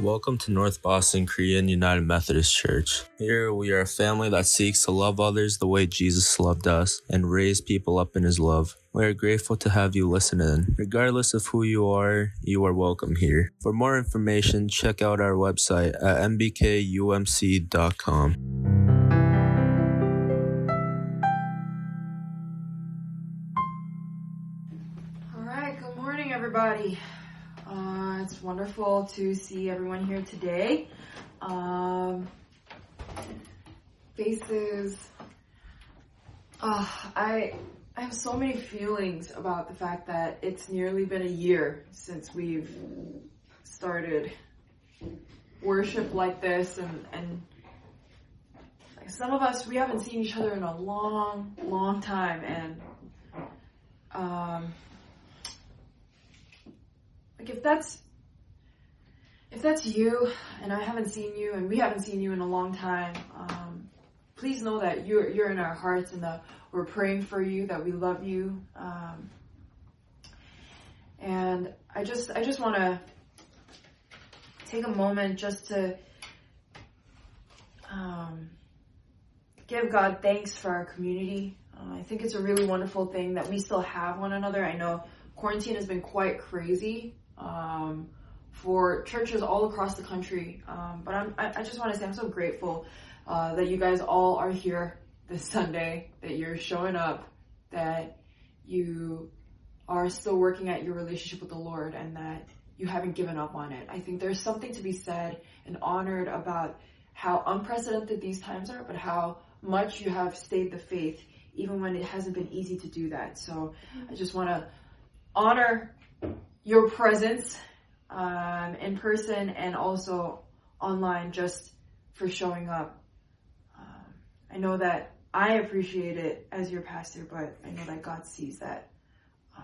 Welcome to North Boston Korean United Methodist Church. Here we are a family that seeks to love others the way Jesus loved us and raise people up in his love. We are grateful to have you listen in. Regardless of who you are, you are welcome here. For more information, check out our website at nbkumc.com. All right, good morning, everybody. Wonderful to see everyone here today. Um, faces. Uh, I I have so many feelings about the fact that it's nearly been a year since we've started worship like this, and and some of us we haven't seen each other in a long, long time, and um, like if that's if that's you and I haven't seen you and we haven't seen you in a long time, um, please know that you're you're in our hearts and that we're praying for you, that we love you. Um, and I just I just want to take a moment just to um, give God thanks for our community. Uh, I think it's a really wonderful thing that we still have one another. I know quarantine has been quite crazy um, for churches all across the country, um, but I'm, I, just want to say I'm so grateful uh, that you guys all are here this Sunday, that you're showing up, that you are still working at your relationship with the Lord, and that you haven't given up on it. I think there's something to be said and honored about how unprecedented these times are, but how much you have stayed the faith even when it hasn't been easy to do that. So I just want to honor your presence um, in person and also online just for showing up. Um, I know that I appreciate it as your pastor, but I know that God sees that. Uh,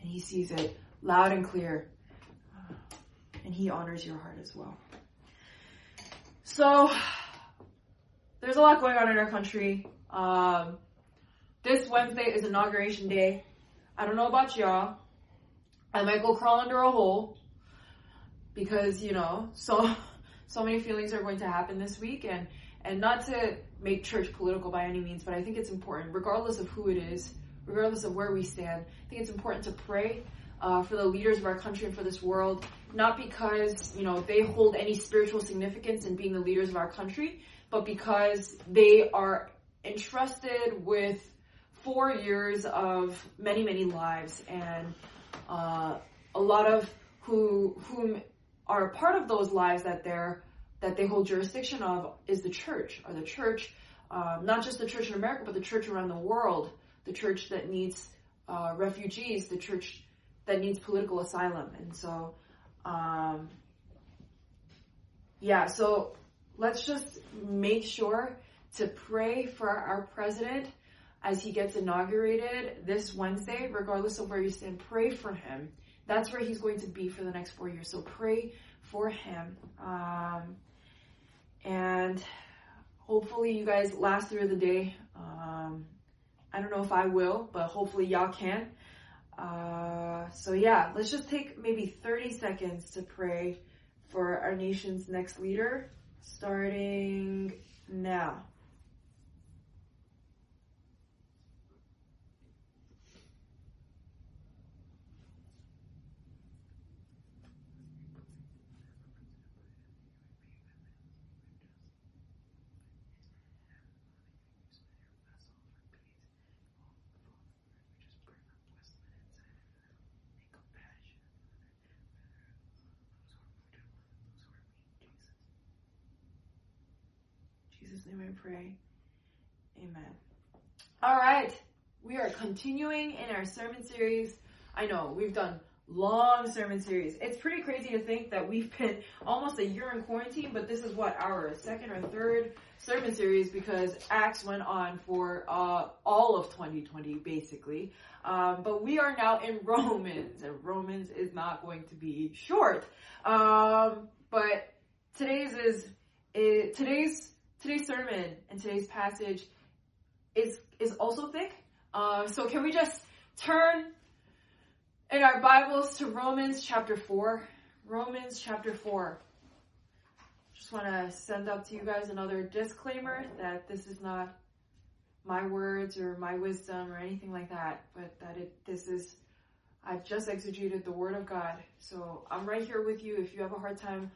and He sees it loud and clear. Uh, and He honors your heart as well. So, there's a lot going on in our country. Um, this Wednesday is inauguration day. I don't know about y'all. I might go crawl under a hole because you know so so many feelings are going to happen this week and and not to make church political by any means, but I think it's important, regardless of who it is, regardless of where we stand. I think it's important to pray uh, for the leaders of our country and for this world, not because you know they hold any spiritual significance in being the leaders of our country, but because they are entrusted with four years of many many lives and uh, a lot of who whom are a part of those lives that they're that they hold jurisdiction of is the church. Or the church um, not just the church in america but the church around the world. The church that needs uh, refugees the church that needs political asylum. And so um, yeah so let's just make sure to pray for our president as he gets inaugurated this Wednesday, regardless of where you stand, pray for him. That's where he's going to be for the next four years. So pray for him. Um, and hopefully you guys last through the day. Um, I don't know if I will, but hopefully y'all can. Uh, so yeah, let's just take maybe 30 seconds to pray for our nation's next leader, starting now. Jesus' name I pray. Amen. All right. We are continuing in our sermon series. I know we've done long sermon series. It's pretty crazy to think that we've been almost a year in quarantine, but this is what our second or third sermon series because Acts went on for uh, all of 2020 basically. Um, but we are now in Romans, and Romans is not going to be short. Um, but today's is, is today's today's sermon and today's passage is is also thick. Um, so can we just turn in our Bibles to Romans chapter four? Romans chapter 4. Just want to send up to you guys another disclaimer that this is not my words or my wisdom or anything like that, but that it this is I've just exegeted the word of God. So I'm right here with you if you have a hard time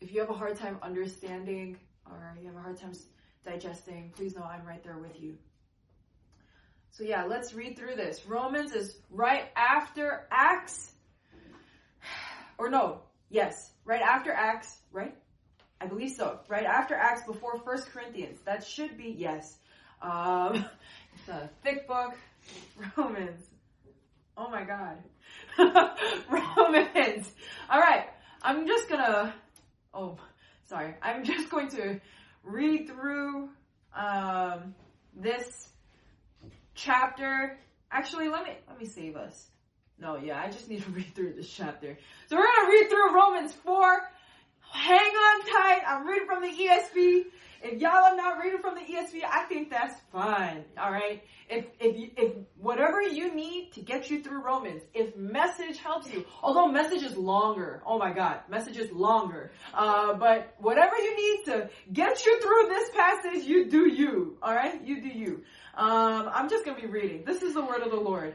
if you have a hard time understanding or you have a hard time digesting, please know I'm right there with you. So yeah, let's read through this. Romans is right after Acts. Or no, yes, right after Acts, right? I believe so. Right after Acts, before First Corinthians. That should be yes. Um, it's a thick book. Romans. Oh my God. Romans. All right. I'm just gonna. Oh, sorry. I'm just going to read through um, this chapter. Actually, let me let me save us. No, yeah, I just need to read through this chapter. So we're gonna read through Romans 4. Hang on tight. I'm reading from the ESV. If y'all are not reading from the ESV, I think that's fine. All right. If if if whatever you need to get you through Romans, if message helps you, although message is longer. Oh my God, message is longer. Uh, but whatever you need to get you through this passage, you do you. All right, you do you. Um, I'm just gonna be reading. This is the word of the Lord.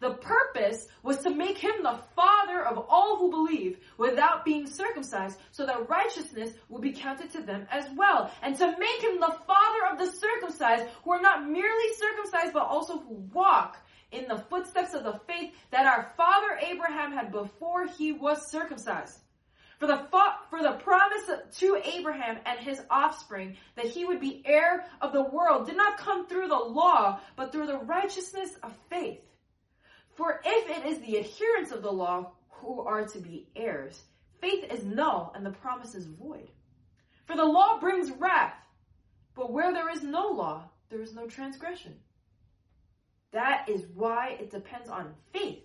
The purpose was to make him the father of all who believe without being circumcised so that righteousness would be counted to them as well. And to make him the father of the circumcised who are not merely circumcised but also who walk in the footsteps of the faith that our father Abraham had before he was circumcised. For the, for the promise to Abraham and his offspring that he would be heir of the world did not come through the law, but through the righteousness of faith. For if it is the adherents of the law who are to be heirs, faith is null and the promise is void. For the law brings wrath, but where there is no law, there is no transgression. That is why it depends on faith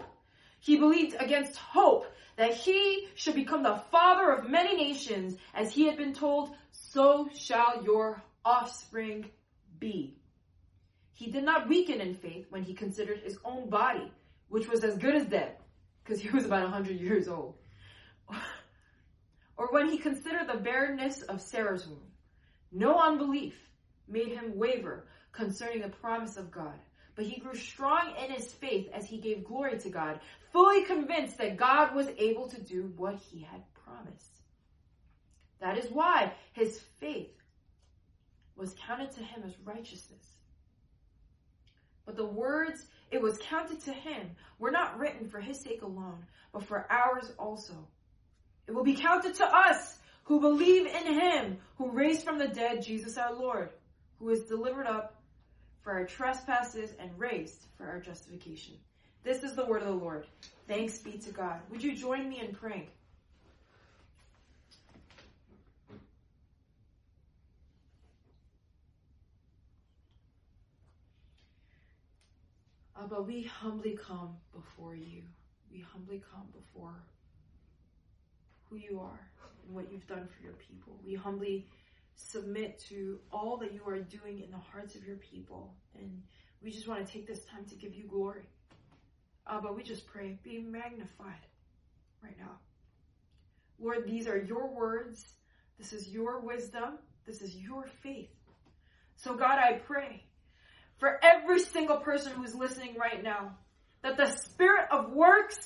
he believed against hope that he should become the father of many nations, as he had been told, so shall your offspring be. He did not weaken in faith when he considered his own body, which was as good as dead, because he was about 100 years old. or when he considered the barrenness of Sarah's womb. No unbelief made him waver concerning the promise of God but he grew strong in his faith as he gave glory to God, fully convinced that God was able to do what he had promised. That is why his faith was counted to him as righteousness. But the words it was counted to him were not written for his sake alone, but for ours also. It will be counted to us who believe in him who raised from the dead Jesus our Lord, who was delivered up for our trespasses and raised for our justification. This is the word of the Lord. Thanks be to God. Would you join me in praying? Abba, we humbly come before you. We humbly come before who you are and what you've done for your people. We humbly submit to all that you are doing in the hearts of your people. And we just want to take this time to give you glory. Uh, but we just pray, be magnified right now. Lord, these are your words. This is your wisdom. This is your faith. So, God, I pray for every single person who's listening right now that the spirit of works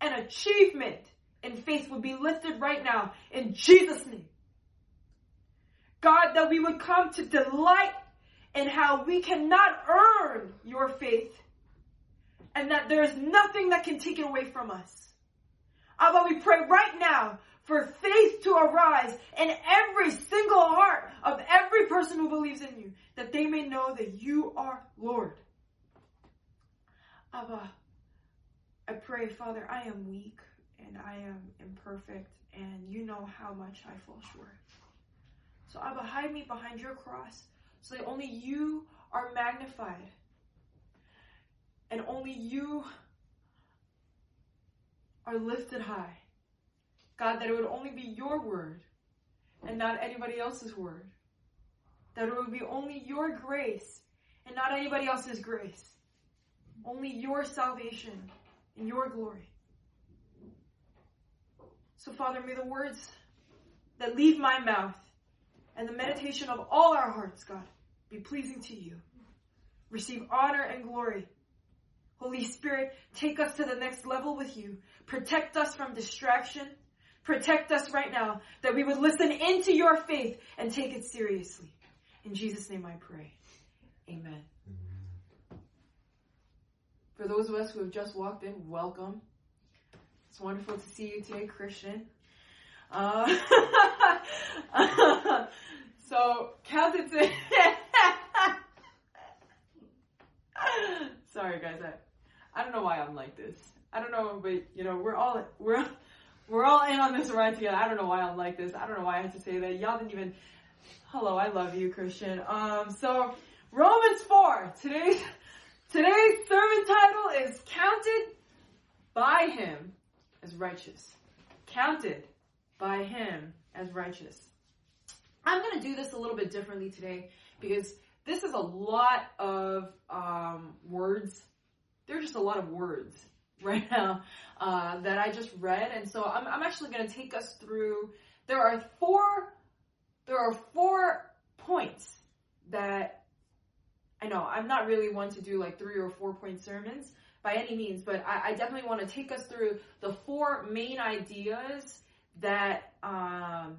and achievement and faith would be lifted right now in Jesus' name. God, that we would come to delight in how we cannot earn your faith and that there is nothing that can take it away from us. Abba, we pray right now for faith to arise in every single heart of every person who believes in you, that they may know that you are Lord. Abba, I pray, Father, I am weak and I am imperfect, and you know how much I fall short. So, Abba, hide me behind your cross so that only you are magnified and only you are lifted high. God, that it would only be your word and not anybody else's word. That it would be only your grace and not anybody else's grace. Only your salvation and your glory. So, Father, may the words that leave my mouth and the meditation of all our hearts, God, be pleasing to you. Receive honor and glory. Holy Spirit, take us to the next level with you. Protect us from distraction. Protect us right now that we would listen into your faith and take it seriously. In Jesus' name I pray. Amen. For those of us who have just walked in, welcome. It's wonderful to see you today, Christian. Uh, so, it. Sorry, guys. I, I don't know why I'm like this. I don't know, but you know, we're all we're we're all in on this ride together. I don't know why I'm like this. I don't know why I had to say that. Y'all didn't even. Hello, I love you, Christian. Um, so Romans four. Today's today's sermon title is "Counted by Him as Righteous." Counted by Him as righteous. I'm going to do this a little bit differently today because this is a lot of um, words. There are just a lot of words right now uh, that I just read, and so I'm, I'm actually going to take us through. There are four. There are four points that I know I'm not really one to do like three or four point sermons by any means, but I, I definitely want to take us through the four main ideas that um,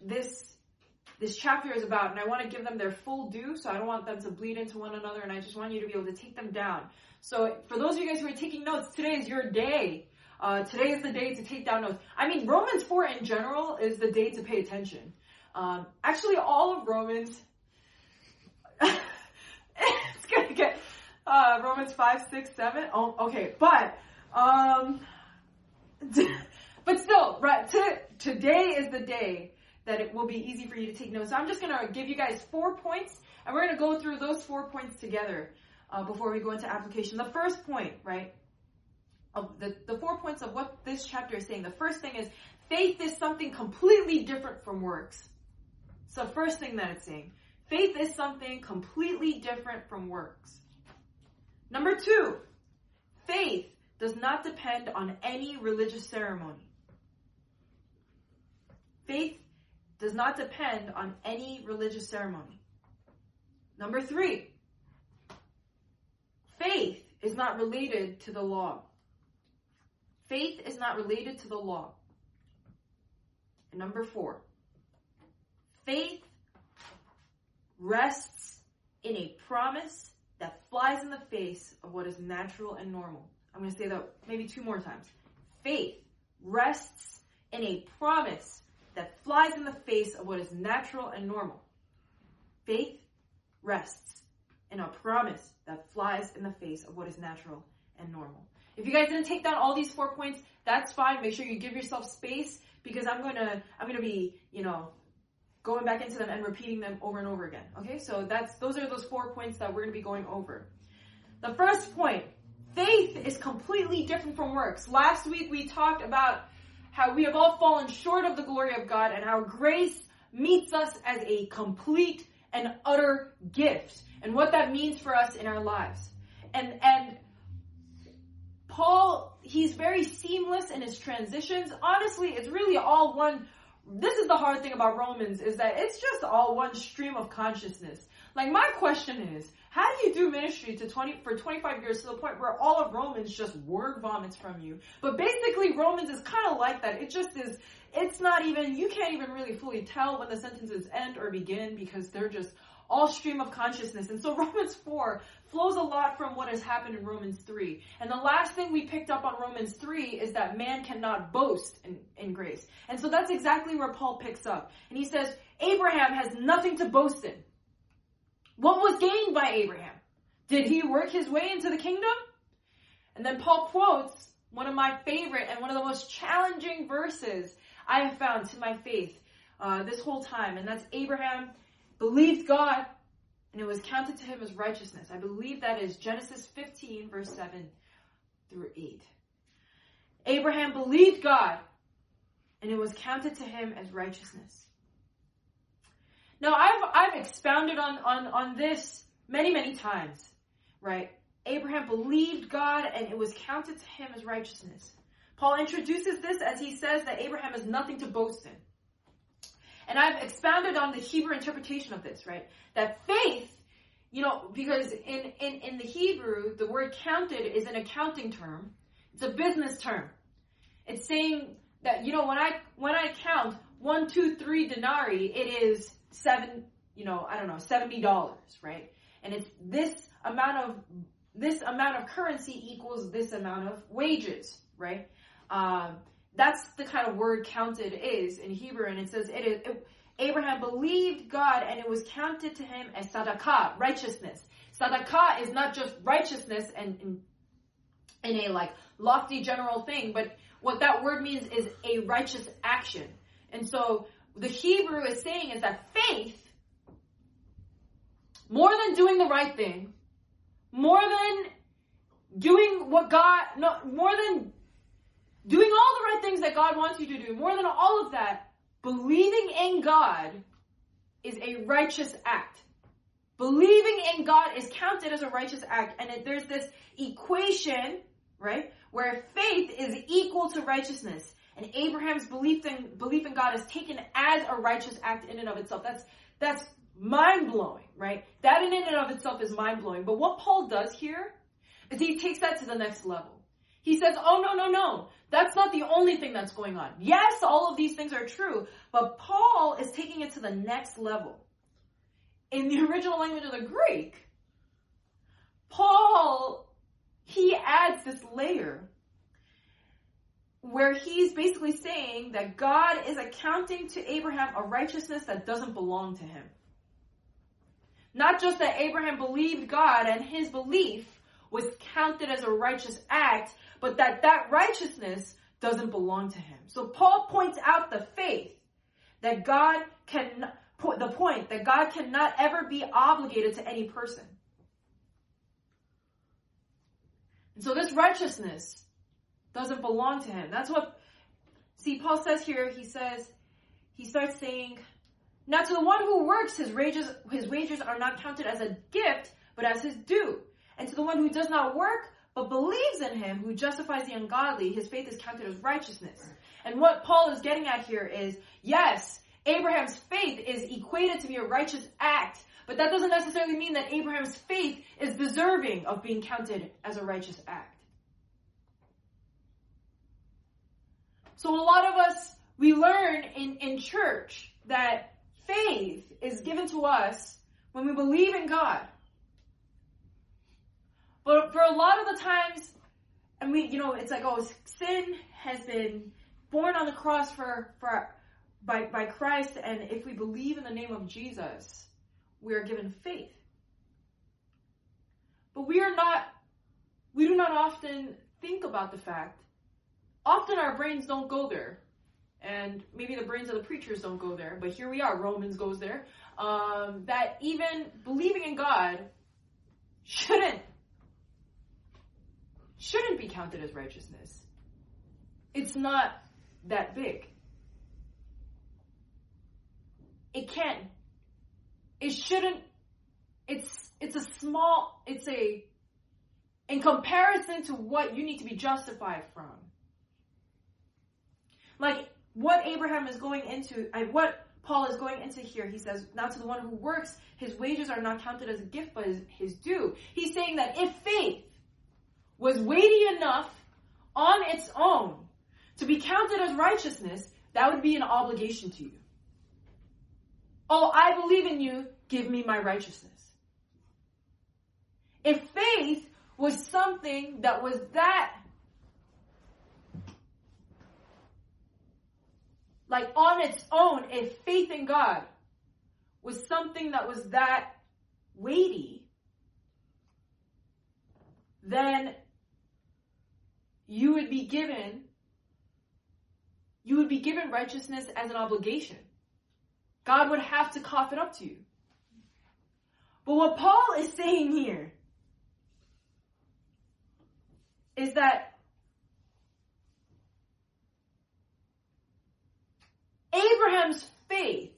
this this chapter is about, and I want to give them their full due, so I don't want them to bleed into one another, and I just want you to be able to take them down. So for those of you guys who are taking notes, today is your day. Uh, today is the day to take down notes. I mean, Romans 4 in general is the day to pay attention. Um, actually, all of Romans, it's gonna get, uh, Romans 5, 6, 7. Oh, okay, but, um, but still, right, to, today is the day that it will be easy for you to take notes. So I'm just going to give you guys four points, and we're going to go through those four points together uh, before we go into application. The first point, right, of the, the four points of what this chapter is saying. The first thing is faith is something completely different from works. So first thing that it's saying, faith is something completely different from works. Number two, faith does not depend on any religious ceremony. Faith does not depend on any religious ceremony. Number three, faith is not related to the law. Faith is not related to the law. And number four, faith rests in a promise that flies in the face of what is natural and normal. I'm going to say that maybe two more times. Faith rests in a promise that flies in the face of what is natural and normal. Faith rests in a promise that flies in the face of what is natural and normal. If you guys didn't take down all these four points, that's fine. Make sure you give yourself space because I'm gonna I'm gonna be, you know, going back into them and repeating them over and over again. Okay, so that's those are those four points that we're gonna be going over. The first point faith is completely different from works. Last week we talked about how we have all fallen short of the glory of God and how grace meets us as a complete and utter gift and what that means for us in our lives. And, and Paul, he's very seamless in his transitions. Honestly, it's really all one. This is the hard thing about Romans is that it's just all one stream of consciousness. Like my question is, how do you do ministry to 20 for 25 years to the point where all of Romans just word vomits from you? But basically Romans is kind of like that. It just is it's not even you can't even really fully tell when the sentences end or begin because they're just all stream of consciousness. And so Romans 4 flows a lot from what has happened in Romans 3. And the last thing we picked up on Romans 3 is that man cannot boast in, in grace. And so that's exactly where Paul picks up. And he says, Abraham has nothing to boast in. What was gained by Abraham? Did he work his way into the kingdom? And then Paul quotes one of my favorite and one of the most challenging verses I have found to my faith uh, this whole time, and that's Abraham believed God, and it was counted to him as righteousness. I believe that is Genesis 15, verse 7 through 8. Abraham believed God, and it was counted to him as righteousness. Now, I've, I've expounded on, on, on this many, many times, right? Abraham believed God, and it was counted to him as righteousness. Paul introduces this as he says that Abraham has nothing to boast in. And I've expounded on the Hebrew interpretation of this, right? That faith, you know, because in, in, in the Hebrew, the word counted is an accounting term. It's a business term. It's saying that, you know, when I, when I count one, two, three denarii, it is seven, you know, I don't know, $70, right? And it's this amount of, this amount of currency equals this amount of wages, right? Um, that's the kind of word counted is in Hebrew, and it says it is. It, Abraham believed God, and it was counted to him as sadaqah, righteousness. Sadaqah is not just righteousness and in a like lofty general thing, but what that word means is a righteous action. And so the Hebrew is saying is that faith, more than doing the right thing, more than doing what God, no, more than doing all the right things that God wants you to do, more than all of that, believing in God is a righteous act. Believing in God is counted as a righteous act. And it, there's this equation, right, where faith is equal to righteousness. And Abraham's belief in, belief in God is taken as a righteous act in and of itself. That's, that's mind blowing, right? That in and of itself is mind blowing. But what Paul does here is he takes that to the next level. He says, oh no, no, no. That's not the only thing that's going on. Yes, all of these things are true, but Paul is taking it to the next level. In the original language of the Greek, Paul, he adds this layer where he's basically saying that God is accounting to Abraham a righteousness that doesn't belong to him. Not just that Abraham believed God and his belief was counted as a righteous act, but that that righteousness doesn't belong to him. So Paul points out the faith that God can, the point that God cannot ever be obligated to any person. And so this righteousness doesn't belong to him. That's what, see, Paul says here, he says, he starts saying, now to the one who works, his wages, his wages are not counted as a gift, but as his due. And to the one who does not work, but believes in him who justifies the ungodly, his faith is counted as righteousness. And what Paul is getting at here is, yes, Abraham's faith is equated to be a righteous act, but that doesn't necessarily mean that Abraham's faith is deserving of being counted as a righteous act. So a lot of us, we learn in, in church that faith is given to us when we believe in God. But for a lot of the times, and we, you know, it's like, oh, sin has been born on the cross for, for, by, by Christ, and if we believe in the name of Jesus, we are given faith. But we are not, we do not often think about the fact, often our brains don't go there. And maybe the brains of the preachers don't go there, but here we are, Romans goes there. Um, that even believing in God shouldn't shouldn't be counted as righteousness. It's not that big. It can't. It shouldn't. It's it's a small. It's a in comparison to what you need to be justified from. Like what Abraham is going into, what Paul is going into here. He says, "Not to the one who works, his wages are not counted as a gift, but as his due. He's saying that if faith was weighty enough on its own to be counted as righteousness, that would be an obligation to you. Oh, I believe in you, give me my righteousness. If faith was something that was that like on its own, if faith in God was something that was that weighty, then you would be given you would be given righteousness as an obligation. God would have to cough it up to you. But what Paul is saying here is that Abraham's faith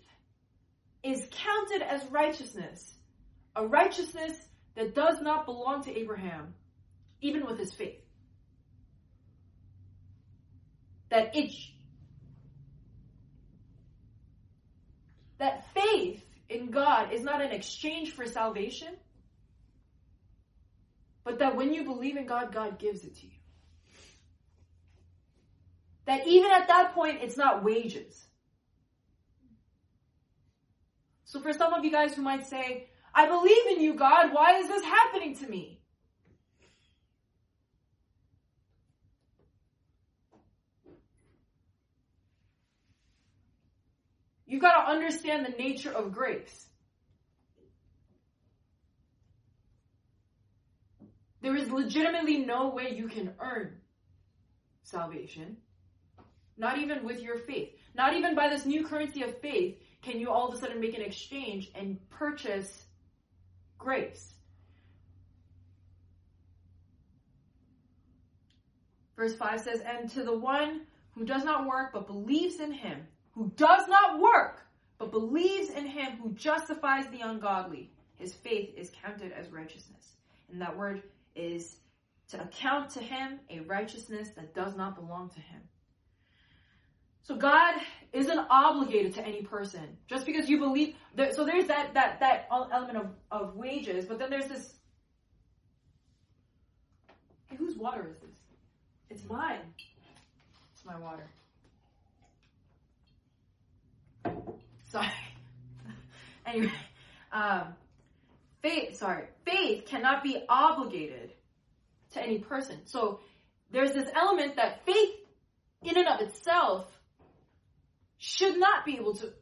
is counted as righteousness, a righteousness that does not belong to Abraham, even with his faith. That it that faith in God is not an exchange for salvation, but that when you believe in God, God gives it to you. That even at that point, it's not wages. So for some of you guys who might say, I believe in you, God, why is this happening to me? You've got to understand the nature of grace. There is legitimately no way you can earn salvation. Not even with your faith. Not even by this new currency of faith can you all of a sudden make an exchange and purchase grace. Verse 5 says, And to the one who does not work but believes in him, who does not work but believes in him who justifies the ungodly, his faith is counted as righteousness. And that word is to account to him a righteousness that does not belong to him. So God isn't obligated to any person just because you believe. That, so there's that that that element of, of wages, but then there's this. Hey, whose water is this? It's mine. It's my water. Sorry. anyway, um, faith. Sorry, faith cannot be obligated to any person. So there's this element that faith, in and of itself, should not be able to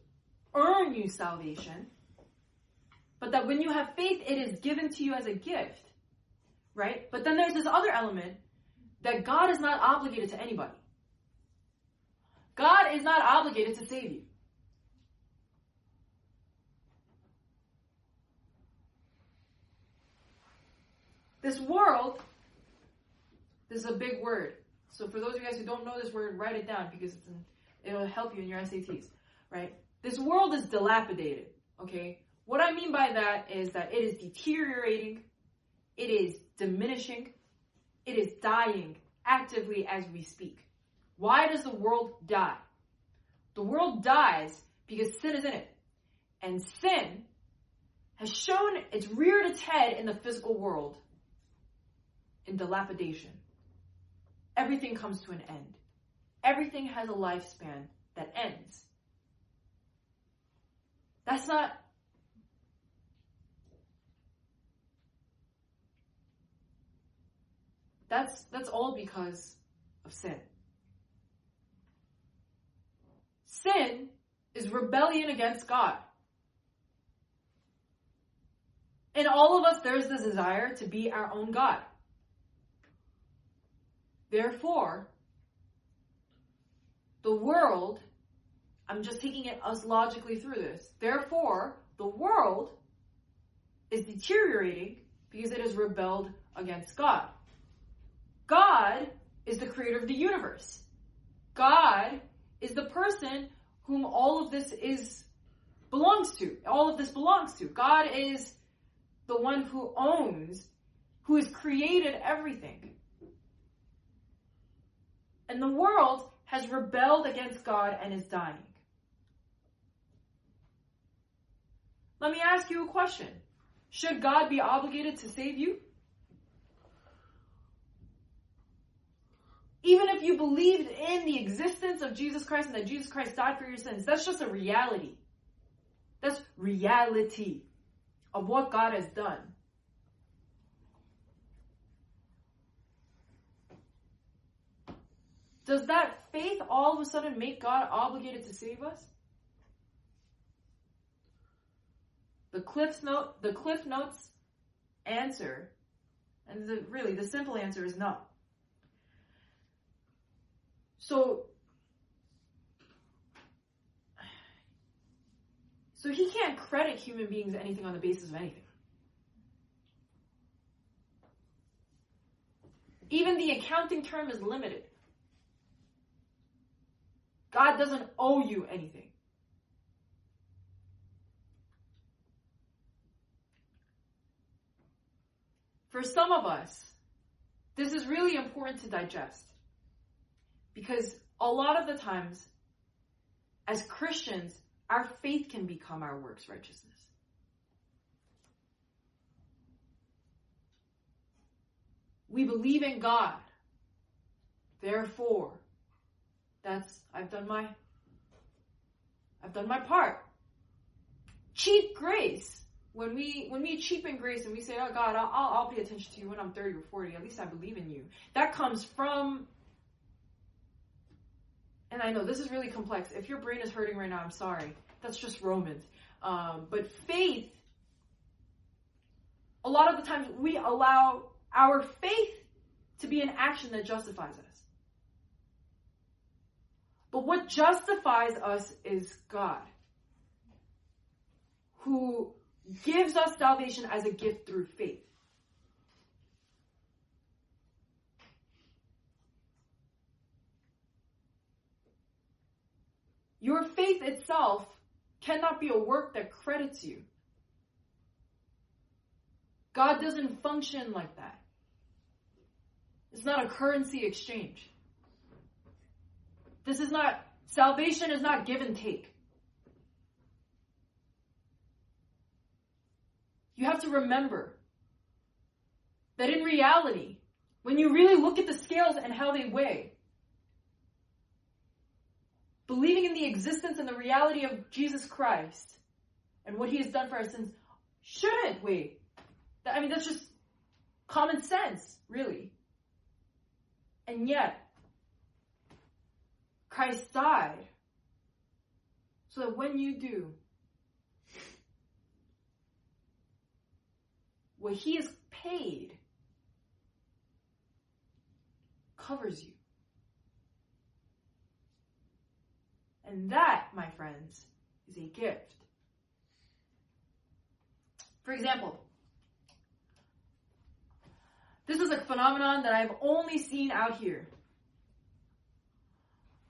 earn you salvation, but that when you have faith, it is given to you as a gift, right? But then there's this other element that God is not obligated to anybody. God is not obligated to save you. This world, this is a big word. So for those of you guys who don't know this word, write it down because it's in It'll help you in your SATs, right? This world is dilapidated, okay? What I mean by that is that it is deteriorating, it is diminishing, it is dying actively as we speak. Why does the world die? The world dies because sin is in it. And sin has shown its reared its head in the physical world in dilapidation. Everything comes to an end. Everything has a lifespan that ends. That's not That's that's all because of sin. Sin is rebellion against God. In all of us, there's the desire to be our own God. Therefore, the world, I'm just taking it us logically through this. Therefore, the world is deteriorating because it has rebelled against God. God is the creator of the universe. God is the person whom all of this is belongs to. All of this belongs to. God is the one who owns, who has created everything. And the world has rebelled against God and is dying. Let me ask you a question. Should God be obligated to save you? Even if you believed in the existence of Jesus Christ and that Jesus Christ died for your sins, that's just a reality. That's reality of what God has done. Does that faith all of a sudden make God obligated to save us? The Cliff Note, the Cliff Notes answer, and the, really the simple answer is no. So, so he can't credit human beings anything on the basis of anything. Even the accounting term is limited. God doesn't owe you anything. For some of us, this is really important to digest. Because a lot of the times, as Christians, our faith can become our works righteousness. We believe in God. Therefore, that's I've done my I've done my part. Cheap grace. When we when we cheapen grace and we say, "Oh God, I'll, I'll pay attention to you when I'm 30 or 40. At least I believe in you." That comes from and I know this is really complex. If your brain is hurting right now, I'm sorry. That's just Romans. Um, but faith, a lot of the times we allow our faith to be an action that justifies us. But what justifies us is God, who gives us salvation as a gift through faith. Your faith itself cannot be a work that credits you. God doesn't function like that. It's not a currency exchange. This is not, salvation is not give and take. You have to remember that in reality, when you really look at the scales and how they weigh, believing in the existence and the reality of Jesus Christ and what he has done for our sins shouldn't weigh. I mean, that's just common sense, really. And yet, Christ died so that when you do what he has paid covers you. And that, my friends, is a gift. For example, this is a phenomenon that I've only seen out here.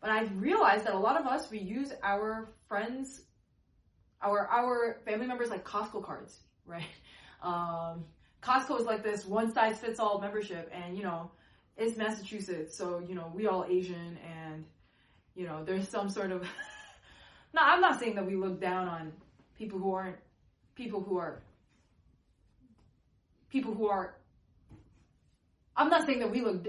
But I've realized that a lot of us, we use our friends, our, our family members like Costco cards, right? Um, Costco is like this one size fits all membership and, you know, it's Massachusetts. So, you know, we all Asian and, you know, there's some sort of, no, I'm not saying that we look down on people who aren't, people who are, people who are, I'm not saying that we look,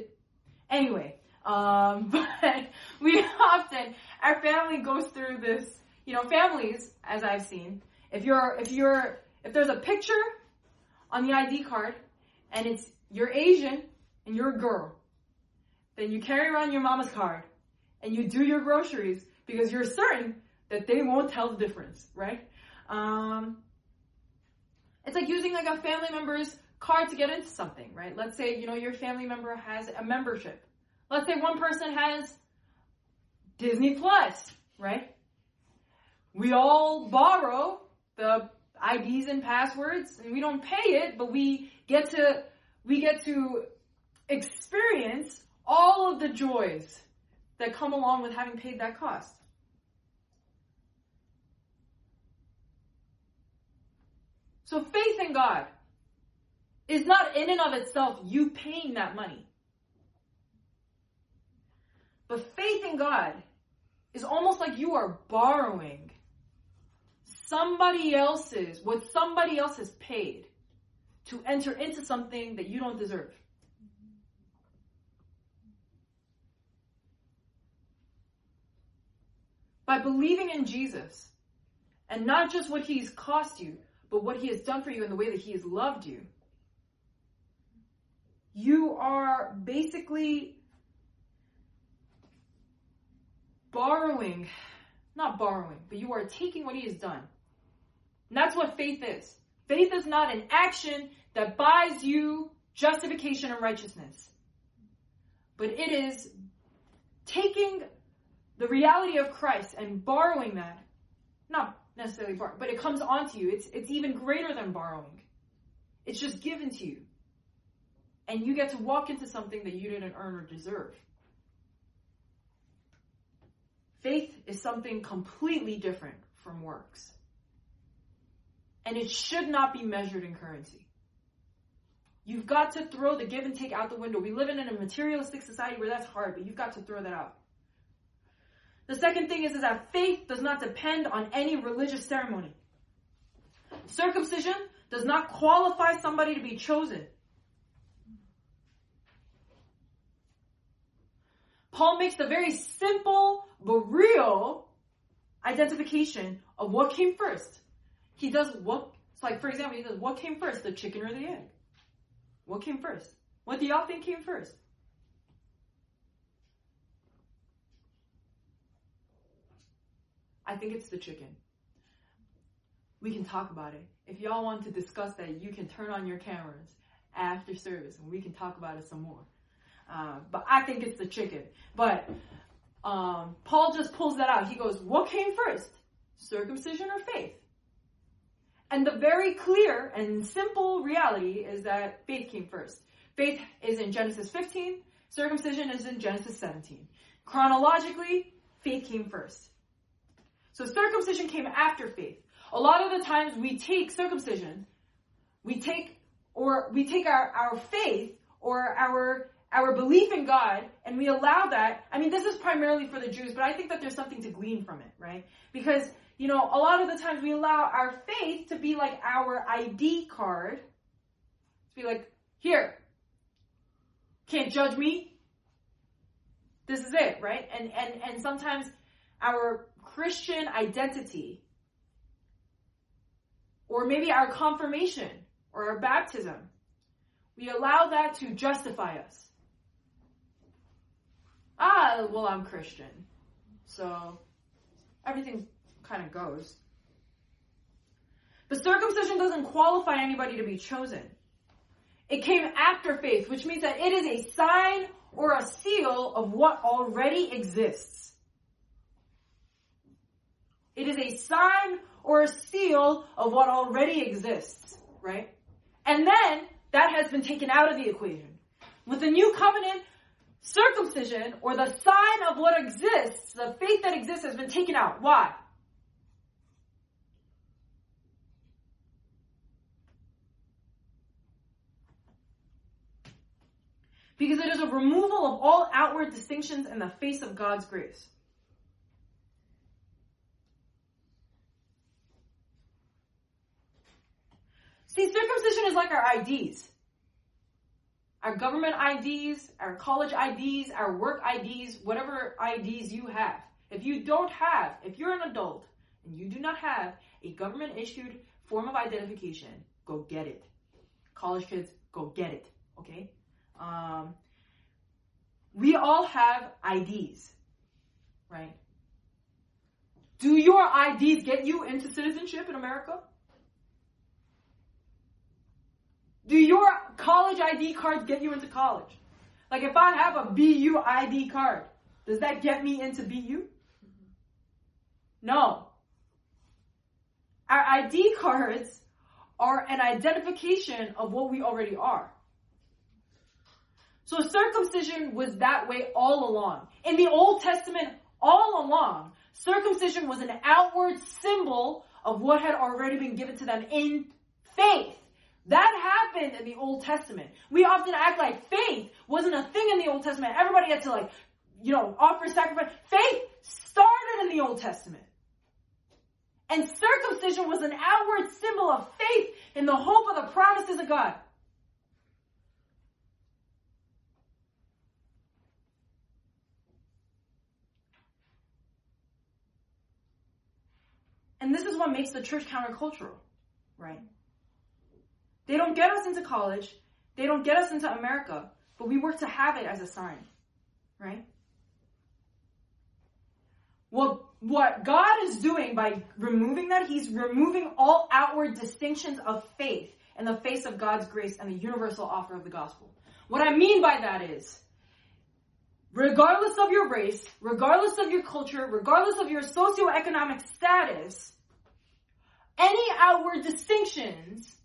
anyway, um, but we often, our family goes through this, you know, families, as I've seen, if you're, if you're, if there's a picture on the ID card and it's, you're Asian and you're a girl, then you carry around your mama's card and you do your groceries because you're certain that they won't tell the difference, right? Um, it's like using like a family member's card to get into something, right? Let's say, you know, your family member has a membership Let's say one person has Disney Plus, right? We all borrow the IDs and passwords and we don't pay it, but we get to, we get to experience all of the joys that come along with having paid that cost. So faith in God is not in and of itself you paying that money. But faith in God is almost like you are borrowing somebody else's, what somebody else has paid to enter into something that you don't deserve. By believing in Jesus, and not just what he's cost you, but what he has done for you in the way that he has loved you, you are basically borrowing, not borrowing, but you are taking what he has done. And that's what faith is. Faith is not an action that buys you justification and righteousness, but it is taking the reality of Christ and borrowing that. Not necessarily borrow, but it comes onto you. It's, it's even greater than borrowing. It's just given to you. And you get to walk into something that you didn't earn or deserve. Faith is something completely different from works. And it should not be measured in currency. You've got to throw the give and take out the window. We live in a materialistic society where that's hard, but you've got to throw that out. The second thing is, is that faith does not depend on any religious ceremony. Circumcision does not qualify somebody to be chosen. Paul makes the very simple but real identification of what came first. He does what, it's like for example, he does what came first, the chicken or the egg? What came first? What do y'all think came first? I think it's the chicken. We can talk about it. If y'all want to discuss that, you can turn on your cameras after service and we can talk about it some more. Uh, but I think it's the chicken. But um, Paul just pulls that out. He goes, What came first? Circumcision or faith? And the very clear and simple reality is that faith came first. Faith is in Genesis 15, circumcision is in Genesis 17. Chronologically, faith came first. So circumcision came after faith. A lot of the times we take circumcision, we take or we take our, our faith or our our belief in God and we allow that. I mean, this is primarily for the Jews, but I think that there's something to glean from it, right? Because, you know, a lot of the times we allow our faith to be like our ID card. To be like, here, can't judge me. This is it, right? And and and sometimes our Christian identity or maybe our confirmation or our baptism, we allow that to justify us ah, well, I'm Christian. So everything kind of goes. But circumcision doesn't qualify anybody to be chosen. It came after faith, which means that it is a sign or a seal of what already exists. It is a sign or a seal of what already exists, right? And then that has been taken out of the equation. With the new covenant, circumcision or the sign of what exists, the faith that exists has been taken out. Why? Because it is a removal of all outward distinctions in the face of God's grace. See, circumcision is like our IDs our government IDs, our college IDs, our work IDs, whatever IDs you have. If you don't have, if you're an adult and you do not have a government issued form of identification, go get it. College kids, go get it. Okay? Um, we all have IDs, right? Do your IDs get you into citizenship in America? Do your college ID cards get you into college? Like if I have a BU ID card, does that get me into BU? No. Our ID cards are an identification of what we already are. So circumcision was that way all along. In the Old Testament, all along, circumcision was an outward symbol of what had already been given to them in faith. That happened in the Old Testament. We often act like faith wasn't a thing in the Old Testament. Everybody had to like, you know, offer sacrifice. Faith started in the Old Testament. And circumcision was an outward symbol of faith in the hope of the promises of God. And this is what makes the church countercultural, right? They don't get us into college, they don't get us into America, but we work to have it as a sign, right? Well, what God is doing by removing that, He's removing all outward distinctions of faith in the face of God's grace and the universal offer of the gospel. What I mean by that is, regardless of your race, regardless of your culture, regardless of your socioeconomic status, any outward distinctions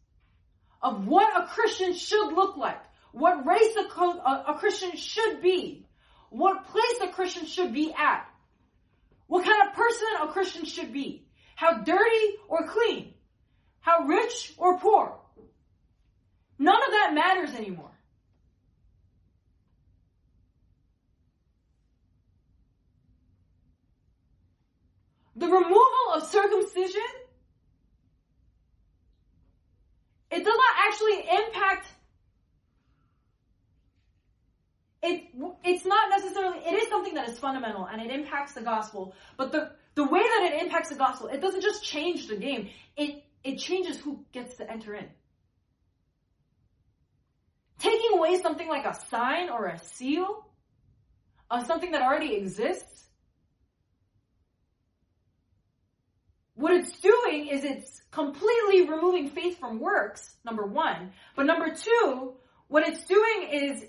of what a Christian should look like, what race a, a, Christian should be, what place a Christian should be at, what kind of person a Christian should be, how dirty or clean, how rich or poor. None of that matters anymore. The removal of circumcision, it does not actually impact it it's not necessarily it is something that is fundamental and it impacts the gospel but the the way that it impacts the gospel it doesn't just change the game. It it changes who gets to enter in. Taking away something like a sign or a seal of something that already exists what it's doing is it's completely removing faith from works number 1 but number 2 what it's doing is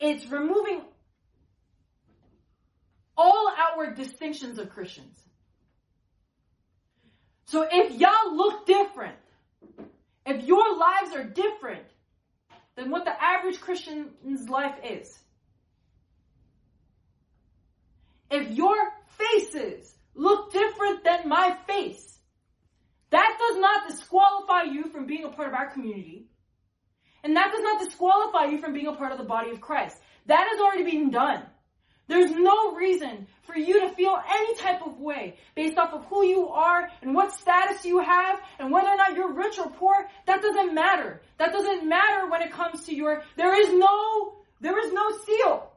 it's removing all outward distinctions of Christians. So if y'all look different, if your lives are different than what the average Christian's life is, if your faces look different than my face, that does not disqualify you from being a part of our community. And that does not disqualify you from being a part of the body of Christ. That has already been done. There's no reason for you to feel any type of way based off of who you are and what status you have and whether or not you're rich or poor. That doesn't matter. That doesn't matter when it comes to your, there is no, there is no seal.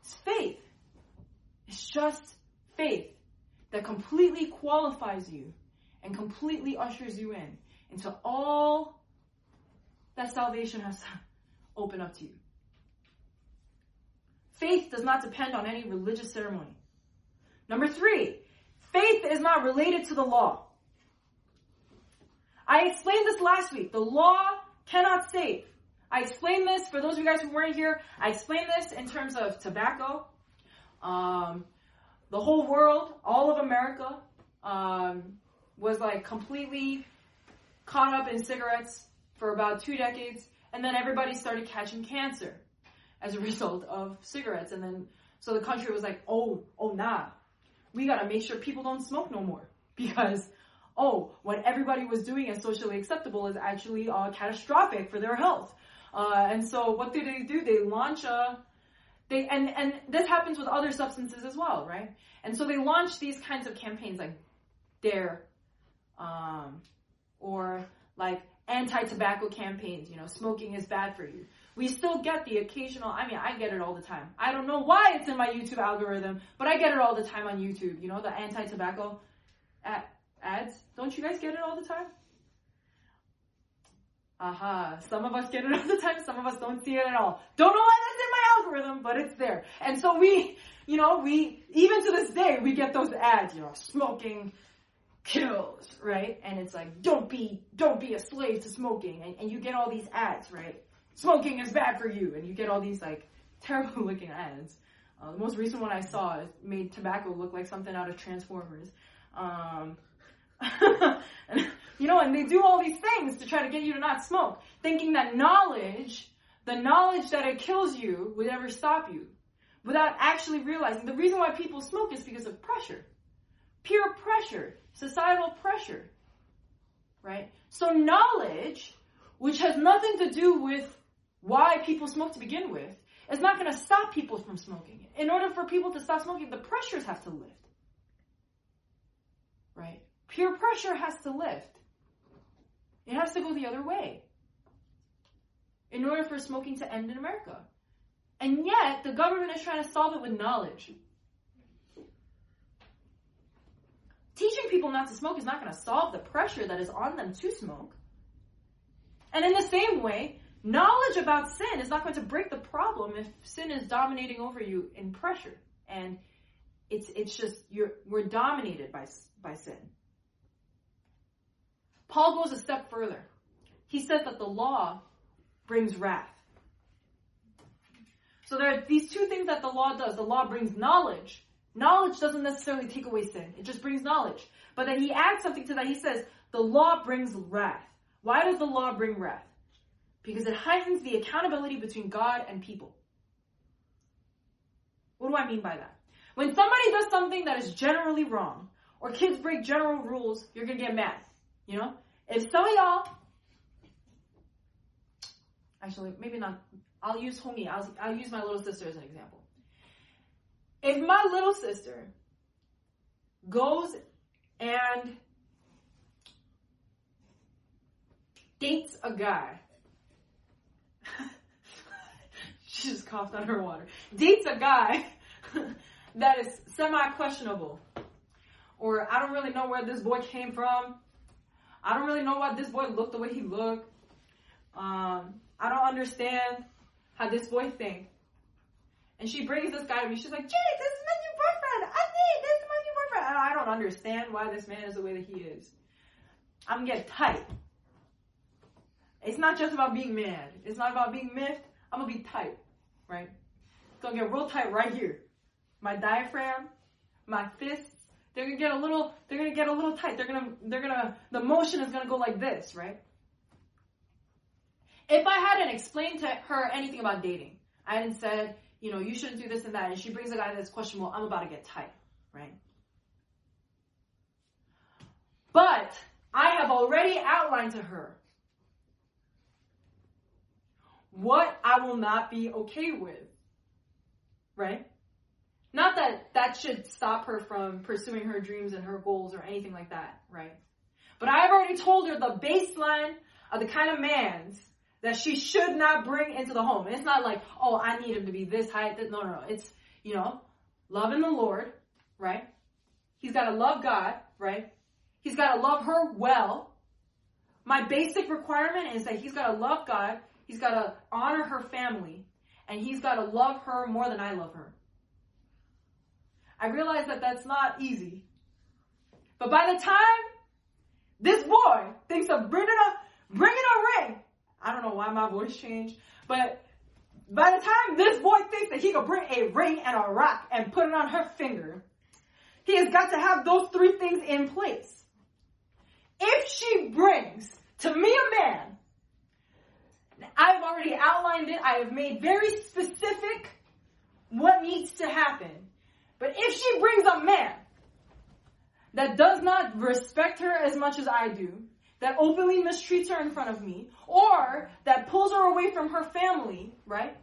It's faith. It's just faith that completely qualifies you and completely ushers you in into all that salvation has to open up to you. Faith does not depend on any religious ceremony. Number three, faith is not related to the law. I explained this last week. The law cannot save. I explained this for those of you guys who weren't here. I explained this in terms of tobacco. Um, the whole world, all of America, um, was like completely caught up in cigarettes for about two decades, and then everybody started catching cancer as a result of cigarettes. And then, so the country was like, oh, oh, nah, we gotta make sure people don't smoke no more because, oh, what everybody was doing as socially acceptable is actually uh, catastrophic for their health. Uh, and so, what did they do? They launch a they and and this happens with other substances as well, right? And so they launch these kinds of campaigns like Dare, um, or like anti-tobacco campaigns, you know, smoking is bad for you. We still get the occasional, I mean, I get it all the time. I don't know why it's in my YouTube algorithm, but I get it all the time on YouTube, you know, the anti-tobacco ads. Don't you guys get it all the time? Aha, some of us get it all the time, some of us don't see it at all. Don't know why that's in my algorithm, but it's there. And so we, you know, we, even to this day, we get those ads, you know, smoking, kills, right? And it's like, don't be, don't be a slave to smoking. And, and you get all these ads, right? Smoking is bad for you. And you get all these like terrible looking ads. Uh, the most recent one I saw made tobacco look like something out of Transformers. Um, and, you know, and they do all these things to try to get you to not smoke, thinking that knowledge, the knowledge that it kills you would ever stop you without actually realizing. The reason why people smoke is because of pressure. Peer pressure, societal pressure. Right? So knowledge, which has nothing to do with why people smoke to begin with, is not going to stop people from smoking. In order for people to stop smoking, the pressures have to lift. Right? Peer pressure has to lift. It has to go the other way in order for smoking to end in America. And yet, the government is trying to solve it with knowledge. Teaching people not to smoke is not going to solve the pressure that is on them to smoke. And in the same way, knowledge about sin is not going to break the problem if sin is dominating over you in pressure. And it's it's just you're we're dominated by by sin. Paul goes a step further. He says that the law brings wrath. So there are these two things that the law does. The law brings knowledge. Knowledge doesn't necessarily take away sin. It just brings knowledge. But then he adds something to that. He says, the law brings wrath. Why does the law bring wrath? Because it heightens the accountability between God and people. What do I mean by that? When somebody does something that is generally wrong, or kids break general rules, you're gonna get mad. You know? If some of y'all. Actually maybe not. I'll use Hongi, I'll, I'll use my little sister as an example. If my little sister goes and dates a guy, she just coughed on her water, dates a guy that is semi questionable, or I don't really know where this boy came from, I don't really know why this boy looked the way he looked. Um, I don't understand how this boy thinks. And she brings this guy to me. She's like, Jay, this is my new boyfriend. I think this is my new boyfriend. And I don't understand why this man is the way that he is. I'm gonna get tight. It's not just about being mad. It's not about being miffed. I'm gonna be tight, right? It's gonna get real tight right here. My diaphragm, my fists, they're gonna get a little, they're gonna get a little tight. They're gonna, they're gonna, the motion is gonna go like this, right? If I hadn't explained to her anything about dating, I hadn't said, you know, you shouldn't do this and that, and she brings a guy that's questionable, I'm about to get tight, right? But I have already outlined to her what I will not be okay with, right? Not that that should stop her from pursuing her dreams and her goals or anything like that, right? But I've already told her the baseline of the kind of mans that she should not bring into the home. it's not like, oh, I need him to be this height. No, no, no. It's, you know, loving the Lord, right? He's got to love God, right? He's got to love her well. My basic requirement is that he's got to love God. He's got to honor her family. And he's got to love her more than I love her. I realize that that's not easy. But by the time this boy thinks of bringing a, bringing a ring, I don't know why my voice changed, but by the time this boy thinks that he could bring a ring and a rock and put it on her finger, he has got to have those three things in place. If she brings to me a man, I've already outlined it, I have made very specific what needs to happen. But if she brings a man that does not respect her as much as I do, that openly mistreats her in front of me, or that pulls her away from her family, right?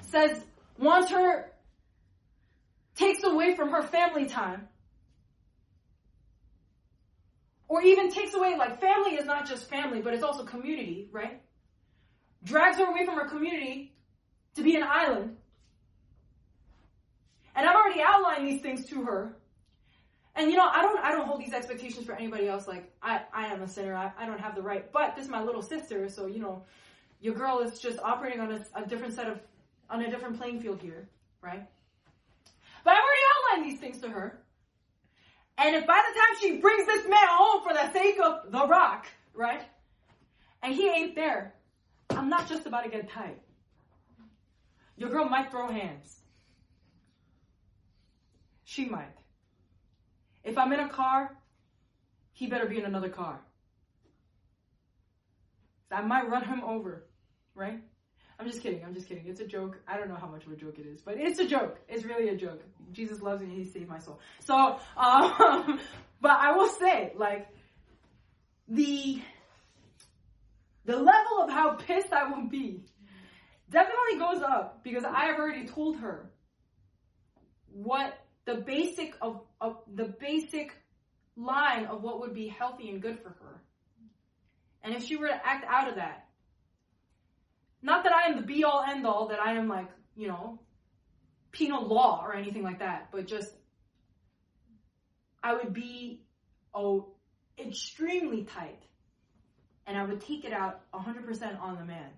Says, wants her, takes away from her family time, or even takes away, like, family is not just family, but it's also community, right? Drags her away from her community to be an island. And I've already outlined these things to her and you know, I don't I don't hold these expectations for anybody else. Like I, I am a sinner. I, I don't have the right. But this is my little sister, so you know, your girl is just operating on a, a different set of on a different playing field here, right? But I've already outlined these things to her. And if by the time she brings this man home for the sake of the rock, right? And he ain't there, I'm not just about to get tight. Your girl might throw hands. She might. If I'm in a car, he better be in another car. I might run him over, right? I'm just kidding. I'm just kidding. It's a joke. I don't know how much of a joke it is, but it's a joke. It's really a joke. Jesus loves me he saved my soul. So, um, but I will say, like, the, the level of how pissed I will be definitely goes up because I have already told her what the basic of, of the basic line of what would be healthy and good for her. And if she were to act out of that, not that I am the be all end all, that I am like, you know, penal law or anything like that, but just I would be oh extremely tight. And I would take it out 100% on the man.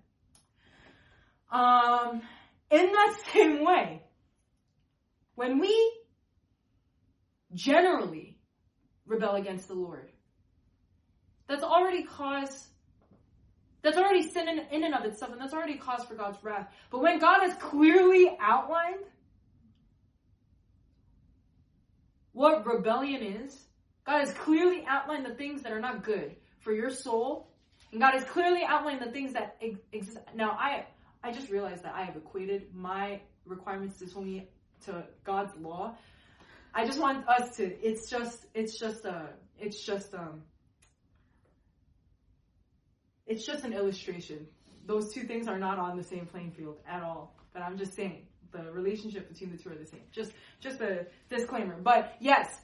Um, in that same way, when we generally rebel against the Lord, that's already cause, that's already sin in, in and of itself, and that's already cause for God's wrath. But when God has clearly outlined what rebellion is, God has clearly outlined the things that are not good for your soul, and God has clearly outlined the things that exist. Now, I I just realized that I have equated my requirements to to God's law. I just want us to. It's just. It's just a. It's just um. It's just an illustration. Those two things are not on the same playing field at all. But I'm just saying the relationship between the two are the same. Just just a disclaimer. But yes,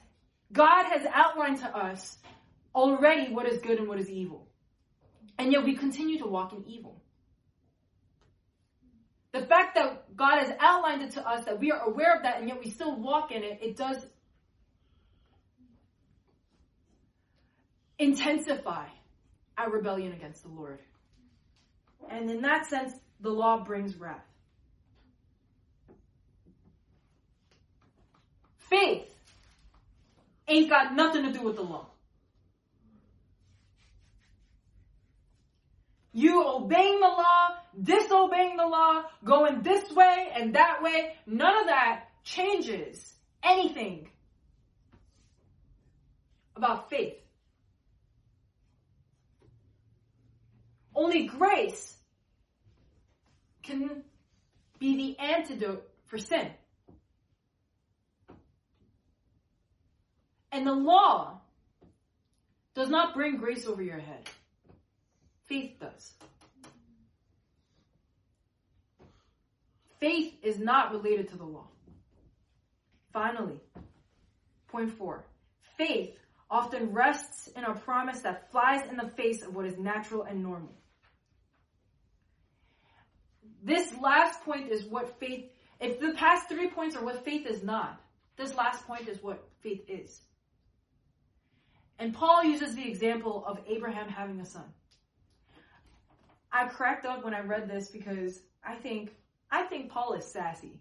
God has outlined to us already what is good and what is evil. And yet we continue to walk in evil. The fact that God has outlined it to us, that we are aware of that, and yet we still walk in it, it does intensify our rebellion against the Lord. And in that sense, the law brings wrath. Faith ain't got nothing to do with the law. You obeying the law, disobeying the law, going this way and that way, none of that changes anything about faith. Only grace can be the antidote for sin. And the law does not bring grace over your head. Faith does. Faith is not related to the law. Finally, point four. Faith often rests in a promise that flies in the face of what is natural and normal. This last point is what faith, if the past three points are what faith is not, this last point is what faith is. And Paul uses the example of Abraham having a son. I cracked up when I read this because I think I think Paul is sassy.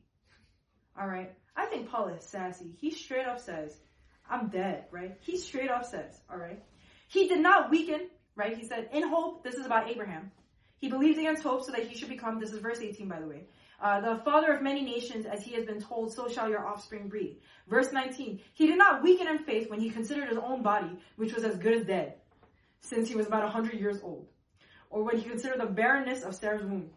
All right? I think Paul is sassy. He straight up says, I'm dead, right? He straight up says, all right? He did not weaken, right? He said, in hope, this is about Abraham. He believed against hope so that he should become, this is verse 18 by the way, uh, the father of many nations, as he has been told, so shall your offspring be. Verse 19, he did not weaken in faith when he considered his own body, which was as good as dead, since he was about 100 years old or when he considered the barrenness of Sarah's womb.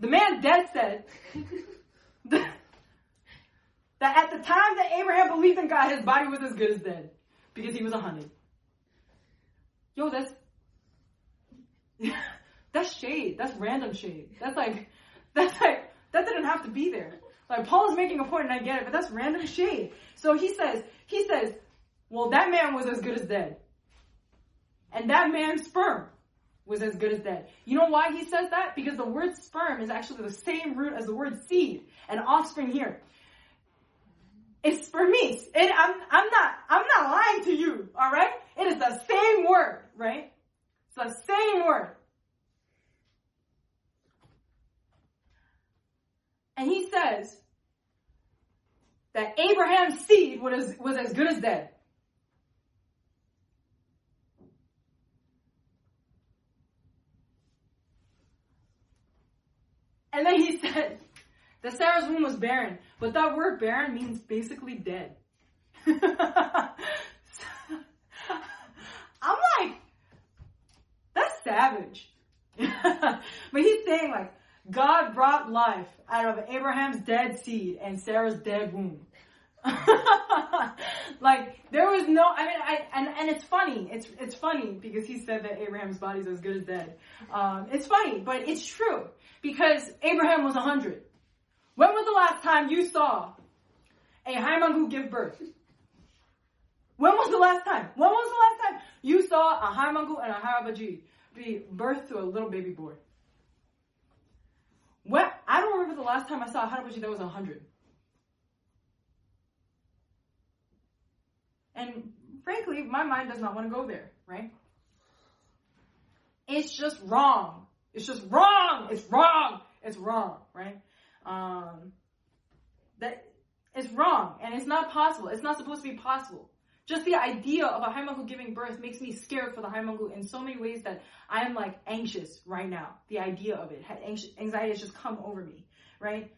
The man dead said that at the time that Abraham believed in God, his body was as good as dead because he was a hundred. Yo, that's that's shade. That's random shade. That's like that's like that didn't have to be there. Like Paul is making a point and I get it, but that's random shade. So he says, he says, well, that man was as good as dead. And that man's sperm was as good as dead. You know why he says that? Because the word sperm is actually the same root as the word seed and offspring here. It's spermis. It, I'm, I'm not, I'm not lying to you, alright? It is the same word, right? It's the same word. And he says that Abraham's seed was, was as good as dead. And then he said that Sarah's womb was barren, but that word barren means basically dead. I'm like, that's savage. but he's saying like, God brought life out of Abraham's dead seed and Sarah's dead womb. like there was no I mean I and, and it's funny. It's it's funny because he said that Abraham's body is as good as dead. Um, it's funny but it's true because Abraham was a hundred. When was the last time you saw a Haimangu give birth? When was the last time? When was the last time you saw a Haimangu and a Harabaji be birth to a little baby boy when I don't remember the last time I saw a Harabaji that was a hundred And frankly, my mind does not want to go there, right? It's just wrong. It's just wrong. It's wrong. It's wrong, right? Um, that it's wrong and it's not possible. It's not supposed to be possible. Just the idea of a Haimangu giving birth makes me scared for the Haimangu in so many ways that I am like anxious right now. The idea of it, anxiety has just come over me, right?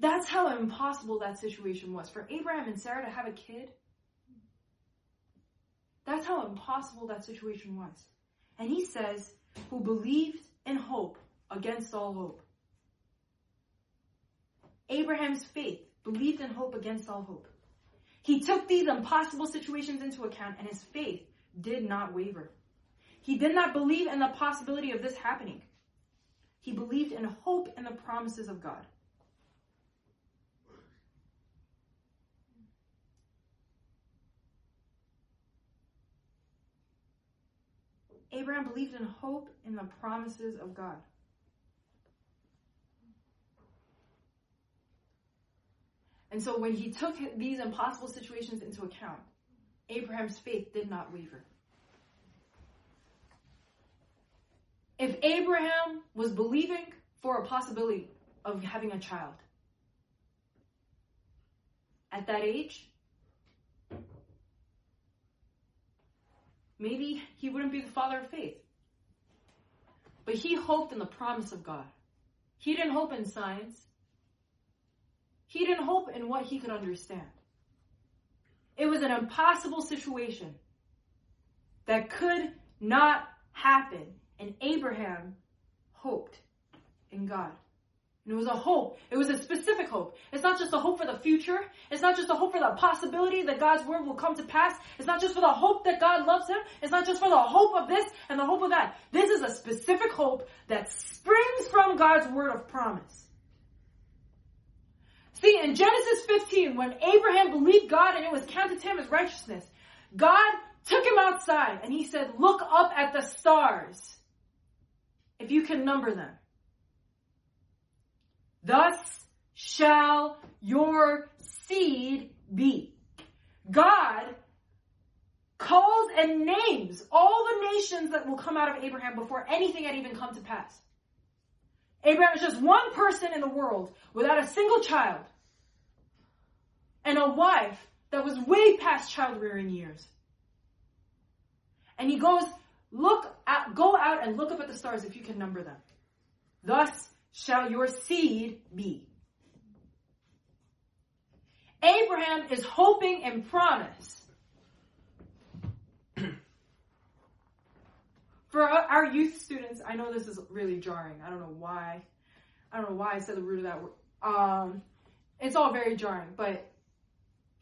That's how impossible that situation was. For Abraham and Sarah to have a kid, that's how impossible that situation was. And he says, who believed in hope against all hope. Abraham's faith believed in hope against all hope. He took these impossible situations into account and his faith did not waver. He did not believe in the possibility of this happening. He believed in hope and the promises of God. Abraham believed in hope in the promises of God. And so when he took these impossible situations into account, Abraham's faith did not waver. If Abraham was believing for a possibility of having a child at that age, maybe he wouldn't be the father of faith. But he hoped in the promise of God. He didn't hope in science. He didn't hope in what he could understand. It was an impossible situation that could not happen. And Abraham hoped in God. And it was a hope. It was a specific hope. It's not just a hope for the future. It's not just a hope for the possibility that God's word will come to pass. It's not just for the hope that God loves him. It's not just for the hope of this and the hope of that. This is a specific hope that springs from God's word of promise. See, in Genesis 15, when Abraham believed God and it was counted to him as righteousness, God took him outside and he said, look up at the stars. If you can number them. Thus shall your seed be. God calls and names all the nations that will come out of Abraham before anything had even come to pass. Abraham is just one person in the world without a single child and a wife that was way past child rearing years. And he goes, look at, go out and look up at the stars if you can number them. Thus shall your seed be. Abraham is hoping and promise. For our youth students, I know this is really jarring. I don't know why. I don't know why I said the root of that word. Um, it's all very jarring, but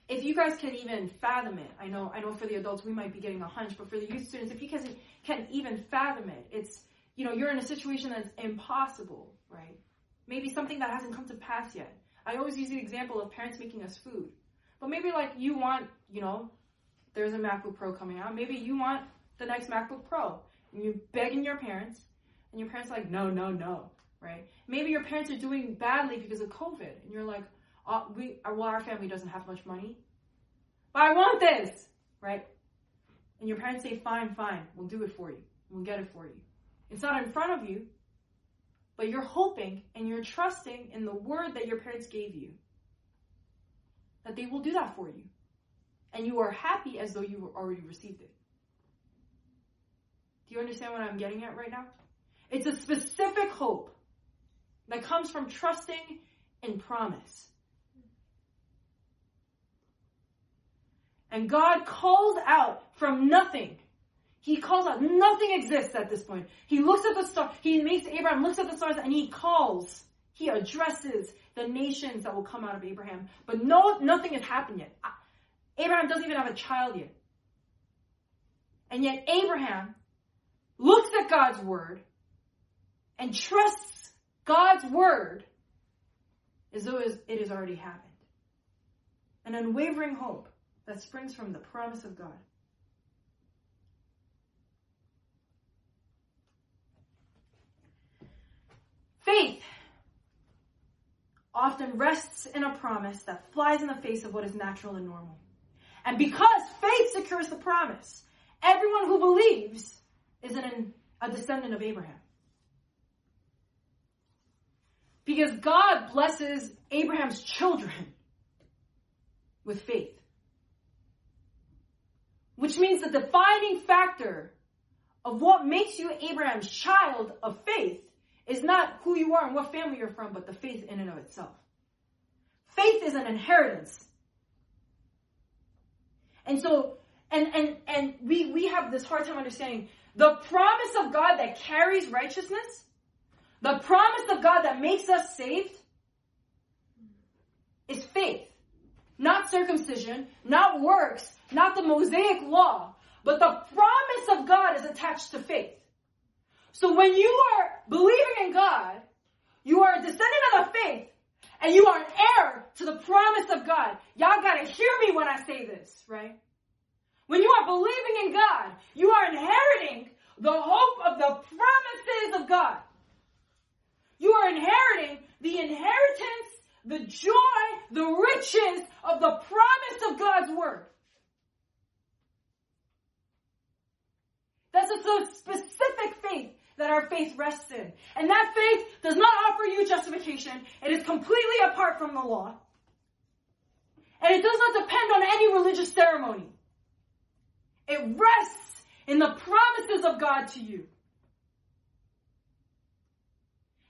if you guys can even fathom it, I know, I know for the adults we might be getting a hunch, but for the youth students, if you guys can even fathom it, it's you know, you're in a situation that's impossible, right? Maybe something that hasn't come to pass yet. I always use the example of parents making us food. But maybe like you want, you know, there's a MacBook Pro coming out. Maybe you want the next MacBook Pro. You're begging your parents, and your parents are like, no, no, no, right? Maybe your parents are doing badly because of COVID, and you're like, oh, we, well, our family doesn't have much money, but I want this, right? And your parents say, fine, fine, we'll do it for you. We'll get it for you. It's not in front of you, but you're hoping and you're trusting in the word that your parents gave you that they will do that for you. And you are happy as though you already received it. You understand what I'm getting at right now? It's a specific hope that comes from trusting in promise. And God called out from nothing He calls out. Nothing exists at this point. He looks at the star. He makes Abraham looks at the stars and he calls. He addresses the nations that will come out of Abraham. But no, nothing has happened yet. Abraham doesn't even have a child yet. And yet Abraham looks at God's word and trusts God's word as though it has already happened. An unwavering hope that springs from the promise of God. Faith often rests in a promise that flies in the face of what is natural and normal. And because faith secures the promise, everyone who believes is an, a descendant of Abraham. Because God blesses Abraham's children with faith. Which means the defining factor of what makes you Abraham's child of faith is not who you are and what family you're from, but the faith in and of itself. Faith is an inheritance. And so, and, and, and we, we have this hard time understanding the promise of God that carries righteousness, the promise of God that makes us saved is faith. Not circumcision, not works, not the Mosaic law, but the promise of God is attached to faith. So when you are believing in God, you are a descendant of the faith, and you are an heir to the promise of God. Y'all gotta hear me when I say this, right? When you are believing in God, you are inheriting the hope of the promises of God. You are inheriting the inheritance, the joy, the riches of the promise of God's word. That's a specific faith that our faith rests in. And that faith does not offer you justification. It is completely apart from the law. And it does not depend on any religious ceremony. It rests in the promises of God to you.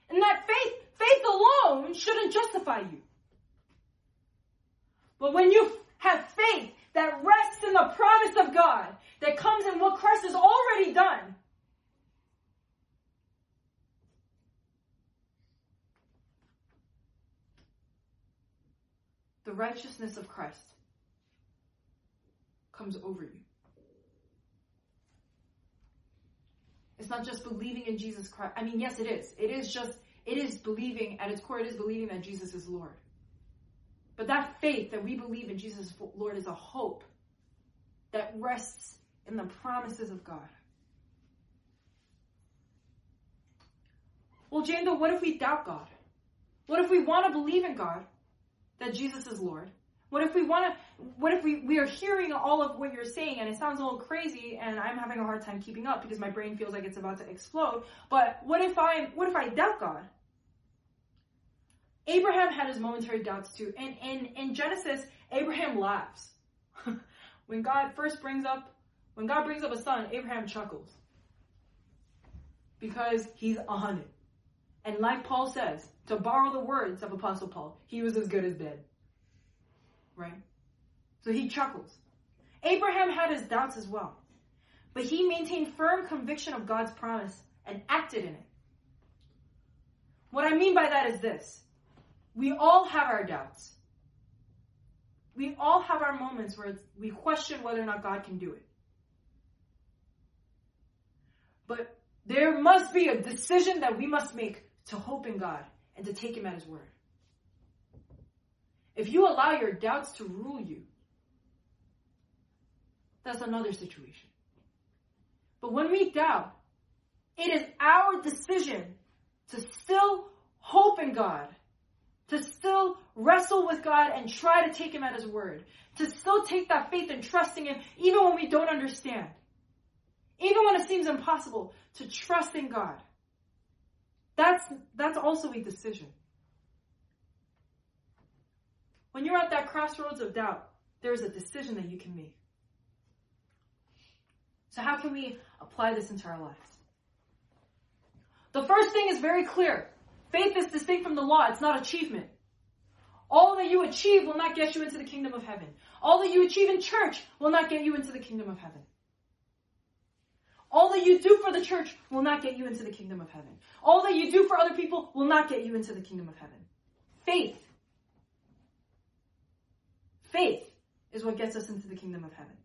And that faith, faith alone shouldn't justify you. But when you have faith that rests in the promise of God, that comes in what Christ has already done, the righteousness of Christ comes over you. It's not just believing in Jesus Christ. I mean, yes, it is. It is just, it is believing, at its core, it is believing that Jesus is Lord. But that faith that we believe in Jesus Lord is a hope that rests in the promises of God. Well, Jane, though, what if we doubt God? What if we want to believe in God, that Jesus is Lord? What if we want to, what if we, we are hearing all of what you're saying and it sounds a little crazy and I'm having a hard time keeping up because my brain feels like it's about to explode. But what if I, what if I doubt God? Abraham had his momentary doubts too. And in, in Genesis, Abraham laughs. when God first brings up, when God brings up a son, Abraham chuckles. Because he's on it. And like Paul says, to borrow the words of Apostle Paul, he was as good as dead. Right? So he chuckles. Abraham had his doubts as well. But he maintained firm conviction of God's promise and acted in it. What I mean by that is this. We all have our doubts. We all have our moments where we question whether or not God can do it. But there must be a decision that we must make to hope in God and to take Him at His word. If you allow your doubts to rule you, that's another situation. But when we doubt, it is our decision to still hope in God, to still wrestle with God and try to take Him at His word, to still take that faith and trusting Him even when we don't understand, even when it seems impossible, to trust in God. That's, that's also a decision. When you're at that crossroads of doubt, there's a decision that you can make. So, how can we apply this into our lives? The first thing is very clear faith is distinct from the law, it's not achievement. All that you achieve will not get you into the kingdom of heaven. All that you achieve in church will not get you into the kingdom of heaven. All that you do for the church will not get you into the kingdom of heaven. All that you do for other people will not get you into the kingdom of heaven. Faith. Faith is what gets us into the kingdom of heaven.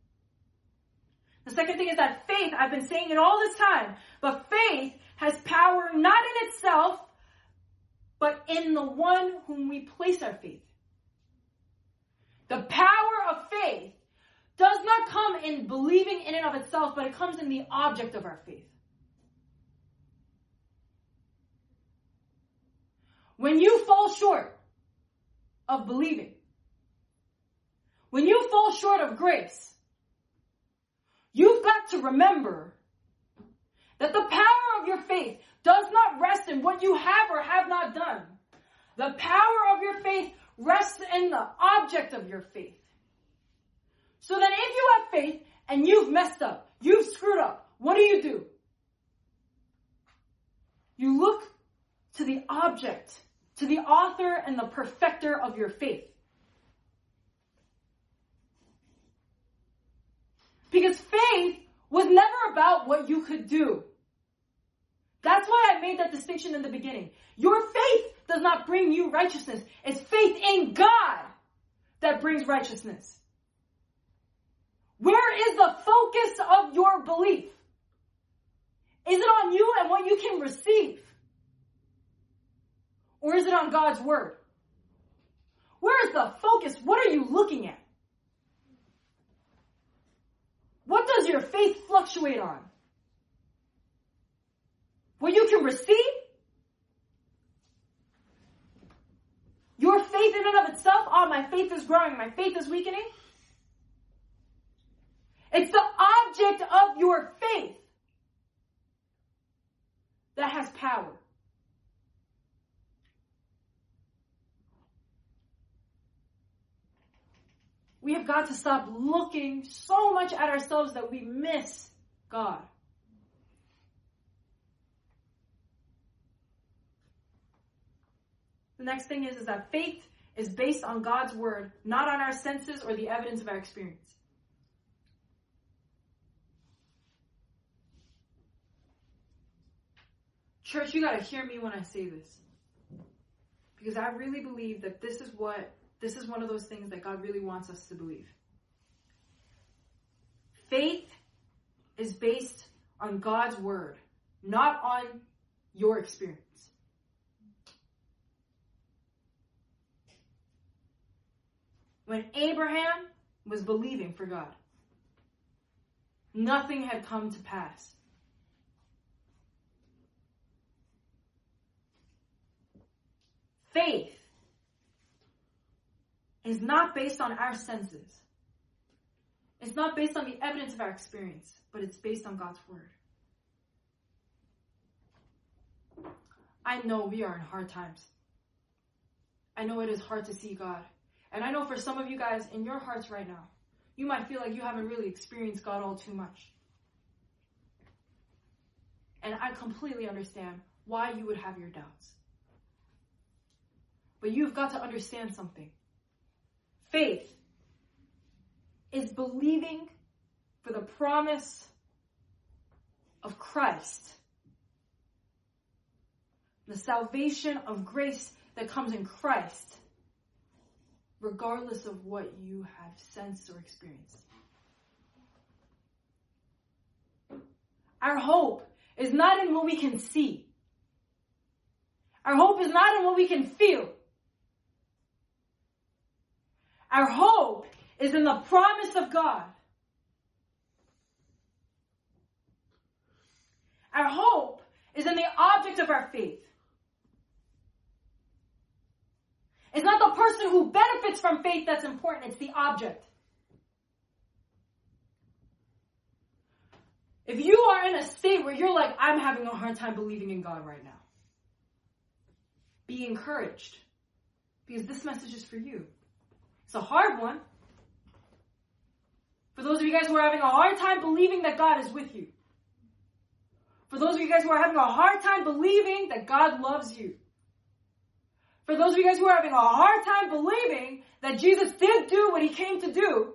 The second thing is that faith, I've been saying it all this time, but faith has power not in itself, but in the one whom we place our faith. The power of faith does not come in believing in and of itself, but it comes in the object of our faith. When you fall short of believing, when you fall short of grace, you've got to remember that the power of your faith does not rest in what you have or have not done. The power of your faith rests in the object of your faith. So that if you have faith and you've messed up, you've screwed up, what do you do? You look to the object, to the author and the perfecter of your faith. Because faith was never about what you could do. That's why I made that distinction in the beginning. Your faith does not bring you righteousness. It's faith in God that brings righteousness. Where is the focus of your belief? Is it on you and what you can receive? Or is it on God's word? Where is the focus? What are you looking at? What does your faith fluctuate on? What you can receive? Your faith in and of itself, oh, my faith is growing, my faith is weakening. It's the object of your faith that has power. We have got to stop looking so much at ourselves that we miss God. The next thing is, is that faith is based on God's word, not on our senses or the evidence of our experience. Church, you got to hear me when I say this. Because I really believe that this is what, this is one of those things that God really wants us to believe. Faith is based on God's word, not on your experience. When Abraham was believing for God, nothing had come to pass. Faith is not based on our senses. It's not based on the evidence of our experience, but it's based on God's word. I know we are in hard times. I know it is hard to see God. And I know for some of you guys in your hearts right now, you might feel like you haven't really experienced God all too much. And I completely understand why you would have your doubts. But you've got to understand something. Faith is believing for the promise of Christ, the salvation of grace that comes in Christ, regardless of what you have sensed or experienced. Our hope is not in what we can see. Our hope is not in what we can feel. Our hope is in the promise of God. Our hope is in the object of our faith. It's not the person who benefits from faith that's important, it's the object. If you are in a state where you're like, I'm having a hard time believing in God right now, be encouraged because this message is for you. It's a hard one. For those of you guys who are having a hard time believing that God is with you. For those of you guys who are having a hard time believing that God loves you. For those of you guys who are having a hard time believing that Jesus did do what he came to do.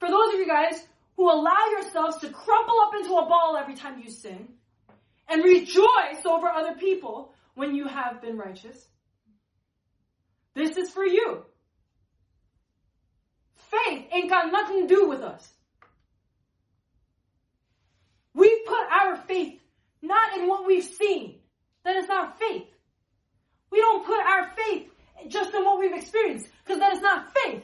For those of you guys who allow yourselves to crumple up into a ball every time you sin and rejoice over other people when you have been righteous. This is for you. Faith ain't got nothing to do with us. We put our faith not in what we've seen. That is not faith. We don't put our faith just in what we've experienced because that is not faith.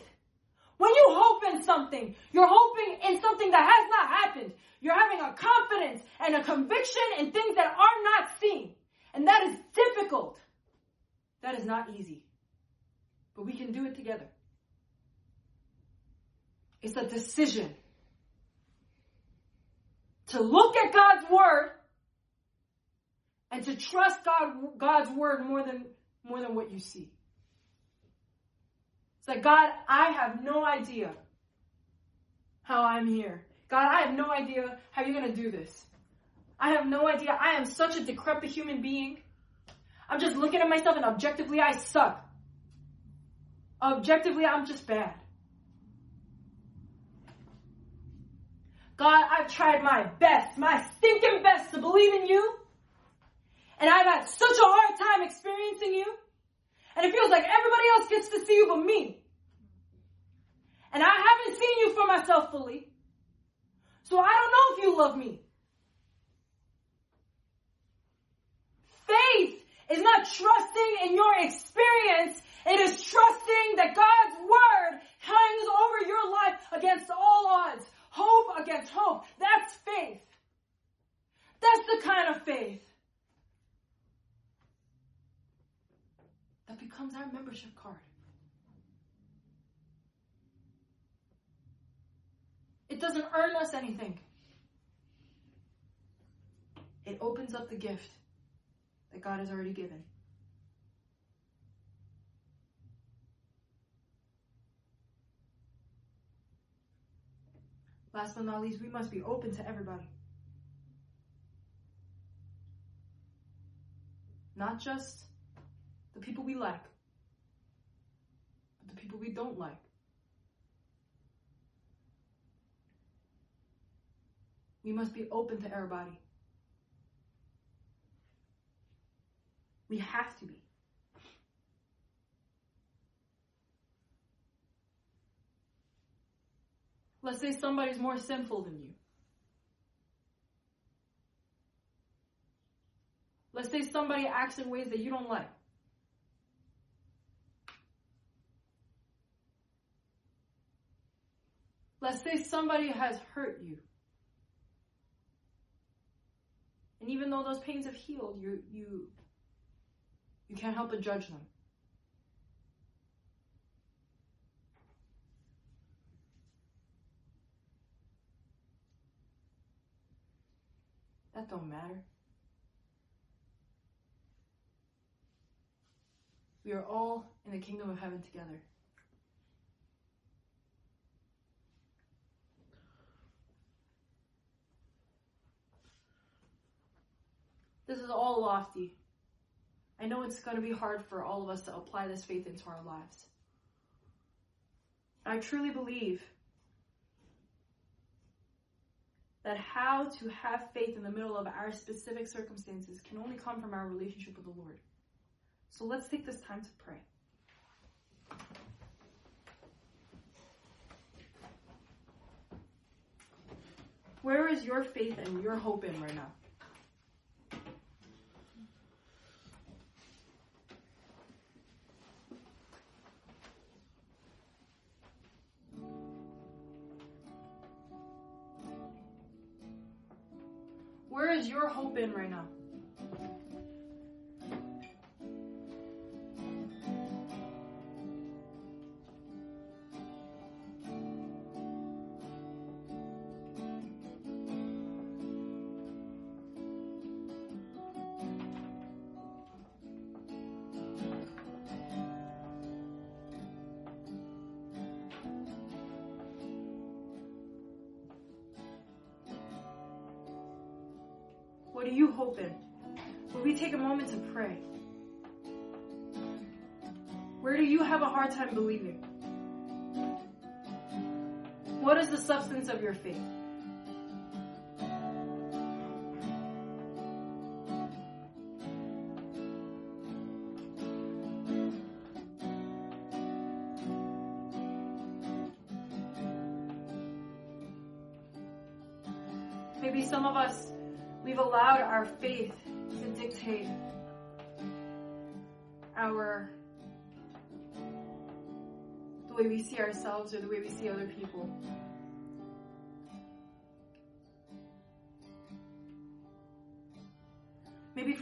When you hope in something, you're hoping in something that has not happened. You're having a confidence and a conviction in things that are not seen. And that is difficult. That is not easy. But we can do it together. It's a decision to look at God's word and to trust God, God's word more than, more than what you see. It's like, God, I have no idea how I'm here. God, I have no idea how you're going to do this. I have no idea. I am such a decrepit human being. I'm just looking at myself and objectively I suck. Objectively, I'm just bad. God, I've tried my best, my stinking best to believe in you. And I've had such a hard time experiencing you. And it feels like everybody else gets to see you but me. And I haven't seen you for myself fully. So I don't know if you love me. Faith is not trusting in your experience. It is trusting that God's word hangs over your life against all odds. Hope against hope. That's faith. That's the kind of faith that becomes our membership card. It doesn't earn us anything. It opens up the gift that God has already given. Last but not least, we must be open to everybody. Not just the people we like, but the people we don't like. We must be open to everybody. We have to be. Let's say somebody's more sinful than you. Let's say somebody acts in ways that you don't like. Let's say somebody has hurt you. And even though those pains have healed, you you you can't help but judge them. That don't matter. We are all in the kingdom of heaven together. This is all lofty. I know it's going to be hard for all of us to apply this faith into our lives. I truly believe that how to have faith in the middle of our specific circumstances can only come from our relationship with the Lord. So let's take this time to pray. Where is your faith and your hope in right now? Where is your hope in right now? of your faith. Maybe some of us, we've allowed our faith to dictate our the way we see ourselves or the way we see other people.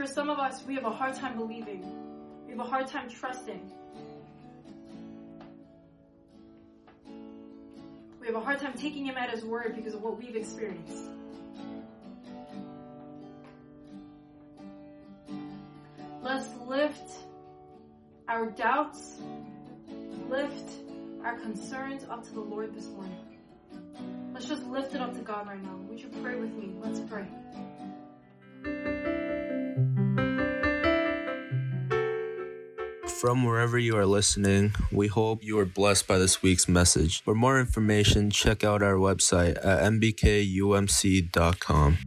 For some of us, we have a hard time believing. We have a hard time trusting. We have a hard time taking him at his word because of what we've experienced. Let's lift our doubts, lift our concerns up to the Lord this morning. Let's just lift it up to God right now. Would you pray with me? Let's pray. From wherever you are listening, we hope you are blessed by this week's message. For more information, check out our website at nbkumc.com.